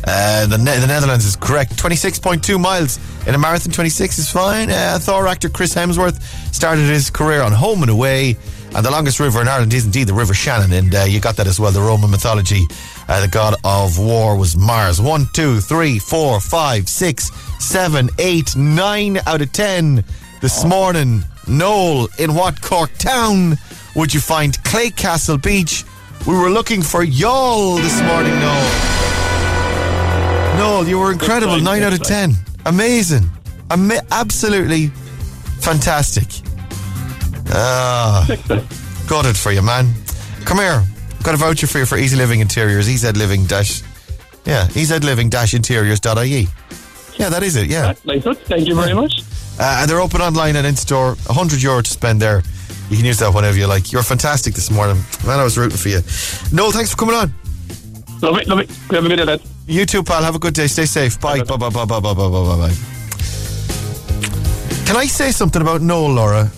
Uh, the, ne- the Netherlands is correct. 26.2 miles in a marathon. 26 is fine. Uh, Thor actor Chris Hemsworth started his career on Home and Away. And the longest river in Ireland is indeed the River Shannon. And uh, you got that as well. The Roman mythology, uh, the god of war was Mars. One, two, three, four, five, six, seven, eight, nine out of ten this morning. Noel, in what Cork town would you find Claycastle Beach? We were looking for y'all this morning, Noel. Noel, you were incredible. Nine out of ten. Amazing. Ama- absolutely fantastic. Ah, got it for you, man. Come here. Got a voucher for you for EZ Living Interiors. EZ Living dash. Yeah, EZ Living dash interiors.ie. Yeah, that is it. Yeah. Nice. Thank you very much. Uh, and they're open online and in-store. 100 euro to spend there. You can use that whenever you like. You're fantastic this morning. Man, I was rooting for you. Noel, thanks for coming on. Love it, love it. Have a good day, You too, pal. Have a good day. Stay safe. Bye. Bye, bye, bye, bye, bye, bye, bye, bye. Can I say something about Noel, Laura?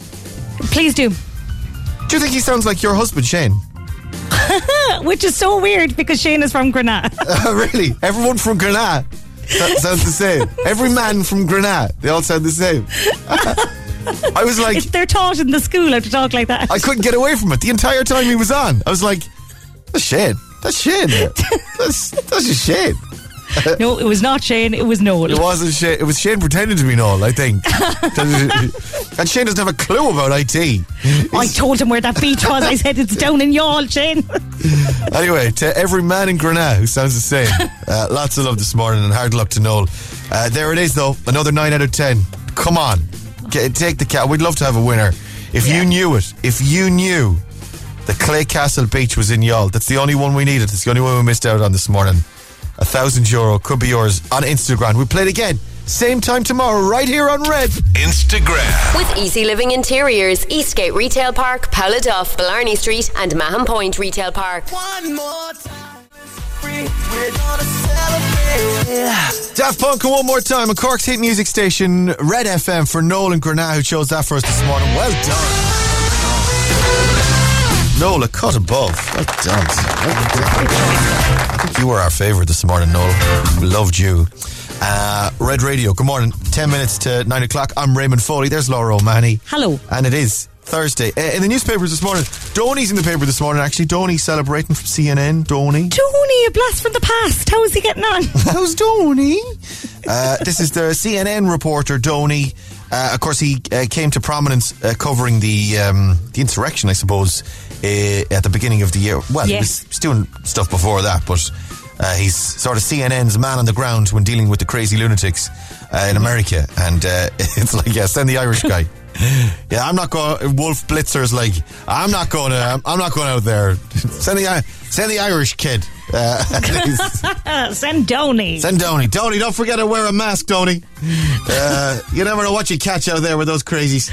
Please do. Do you think he sounds like your husband, Shane? Which is so weird because Shane is from Granada. uh, really? Everyone from Granada sounds the same. Every man from Granada, they all sound the same. I was like, If they're taught in the school how to talk like that. I couldn't get away from it the entire time he was on. I was like, that's Shane. That's Shane. That's that's just Shane. no, it was not Shane. It was Noel. It wasn't Shane. It was Shane pretending to be Noel, I think. and Shane doesn't have a clue about IT. I told him where that beach was. I said it's down in Youghal, Shane. Anyway, to every man in Grenada who sounds the same, uh, lots of love this morning and hard luck to Noel. Uh, there it is, though. Another 9 out of 10. Come on. Get, take the cat. We'd love to have a winner. If you knew it, if you knew the Clay Castle Beach was in Youghal, that's the only one we needed. It's the only one we missed out on this morning. A thousand euro could be yours on Instagrand. We play it again. Same time tomorrow, right here on Red. Instagrand. With EZ Living Interiors, Eastgate Retail Park, Paula Duff, Blarney Street, and Mahon Point Retail Park. One more time. Daft Punk one more time on Cork's hit music station, Red FM for Noel and Grenada who chose that for us this morning. Well done. Noel, a cut above. Well done. I think you were our favourite this morning, Noel. Loved you. Uh, Red Radio, good morning. 10 minutes to 9 o'clock. I'm Raymond Foley. There's Laura O'Mahony. Hello. And it is Thursday. Uh, in the newspapers this morning, Donie's in the paper this morning, actually. Donie celebrating from CNN. Donie. Donie, a blast from the past. How is he getting on? How's Donie? Uh, this is the CNN reporter, Donie. Uh, of course, he uh, came to prominence uh, covering the um, the insurrection, I suppose, uh, at the beginning of the year. Well, he was, was doing stuff before that, but uh, he's sort of CNN's man on the ground when dealing with the crazy lunatics uh, in America. And uh, it's like, yeah, send the Irish guy. Yeah, I'm not going. Wolf Blitzer's like, I'm not going to. I'm, I'm not going out there. Send the send the Irish kid. Uh, Send Donie. Send Donie. Donie, don't forget to wear a mask, Donie. Uh, you never know what you catch out there with those crazies.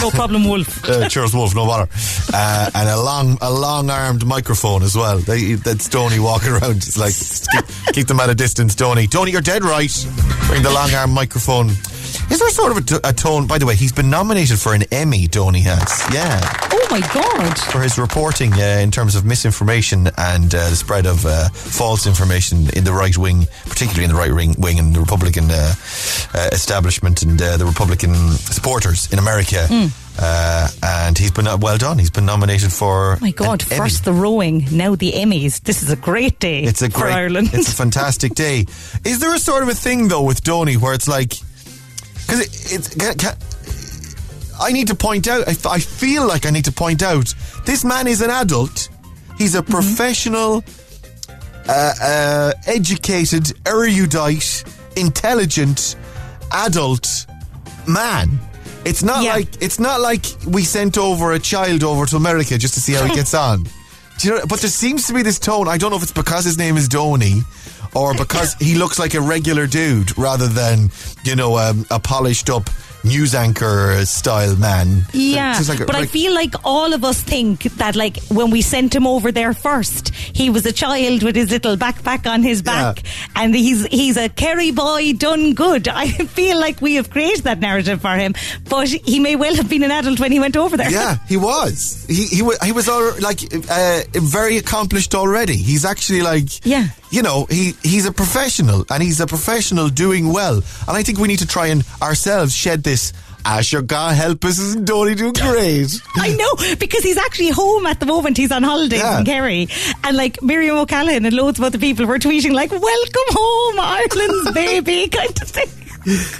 no problem, Wolf. Uh, Charles Wolf, no bother. Uh, and a long, a long-armed microphone as well. They, that's Donie walking around. It's like keep, keep them at a distance, Donie. Donny, you're dead right. Bring the long-arm microphone. Is there sort of a, t- a tone? By the way, he's been nominated for an Emmy. Donie has, yeah, Oh my God. for his reporting uh, in terms of misinformation and uh, the spread of uh, false information in the right wing, particularly in the right wing, wing and the Republican uh, uh, establishment and uh, the Republican supporters in America. Uh, and he's been uh, well done. He's been nominated for. Oh my God. an Emmy. First the rowing, now the Emmys. This is a great day It's a for great, Ireland. it's a fantastic day. Is there a sort of a thing though with Donie where it's like, because it, it's, ca- ca- I need to point out. I feel like I need to point out this man is an adult. He's a professional, uh, uh, educated, erudite, intelligent, adult man. It's not Yeah. like it's not like we sent over a child over to America just to see how he gets on. Do you know? But there seems to be this tone. I don't know if it's because his name is Donie, or because he looks like a regular dude rather than you know um, a polished up news anchor style man. Yeah, like but I feel like all of us think that, like, when we sent him over there first, he was a child with his little backpack on his back, and he's he's a Kerry boy done good. I feel like we have created that narrative for him, but he may well have been an adult when he went over there. Yeah, he was. He he was he was all, like uh, very accomplished already. He's actually like yeah. You know, he he's a professional and he's a professional doing well. And I think we need to try and ourselves shed this Asher God help us isn't Donie doing great. I know because he's actually home at the moment. He's on holidays Yeah. in Kerry, and like Miriam O'Callaghan and loads of other people were tweeting like "Welcome home, Ireland's baby" kind of thing.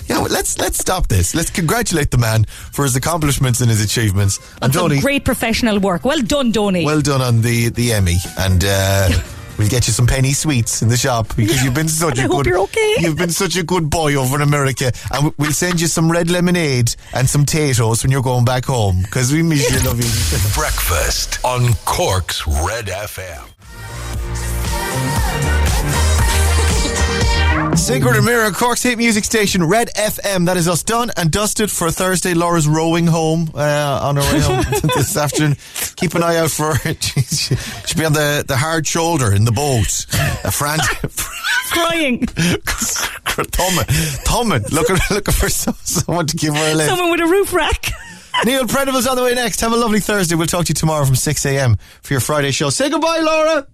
Yeah, well, let's let's stop this. Let's congratulate the man for his accomplishments and his achievements. And Donie, great professional work. Well done, Donie. well done on the the Emmy and. Uh, We'll get you some penny sweets in the shop because you've been such I a hope good. you're okay. You've been such a good boy over in America, and we- we'll send you some red lemonade and some potatoes when you're going back home because we miss you, love you. Breakfast on Cork's Red FM. Secret and Mirror, Cork's hit music station, Red FM. That is us done and dusted for Thursday. Laura's rowing home uh, on her way home this afternoon. Keep an eye out for her. She'll be on the, the hard shoulder in the boat. A Fran- Crying. Tommen, Tommen, looking, looking for so- someone to give her a lift. Someone with a roof rack. Neil Prendeville's on the way next. Have a lovely Thursday. We'll talk to you tomorrow from 6 a.m. for your Friday show. Say goodbye, Laura.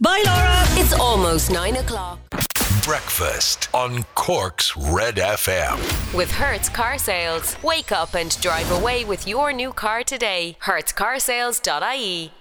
Bye, Laura. It's almost nine o'clock. Breakfast on Cork's Red FM. With Hertz Car Sales. Wake up and drive away with your new car today. HertzCarsales.ie.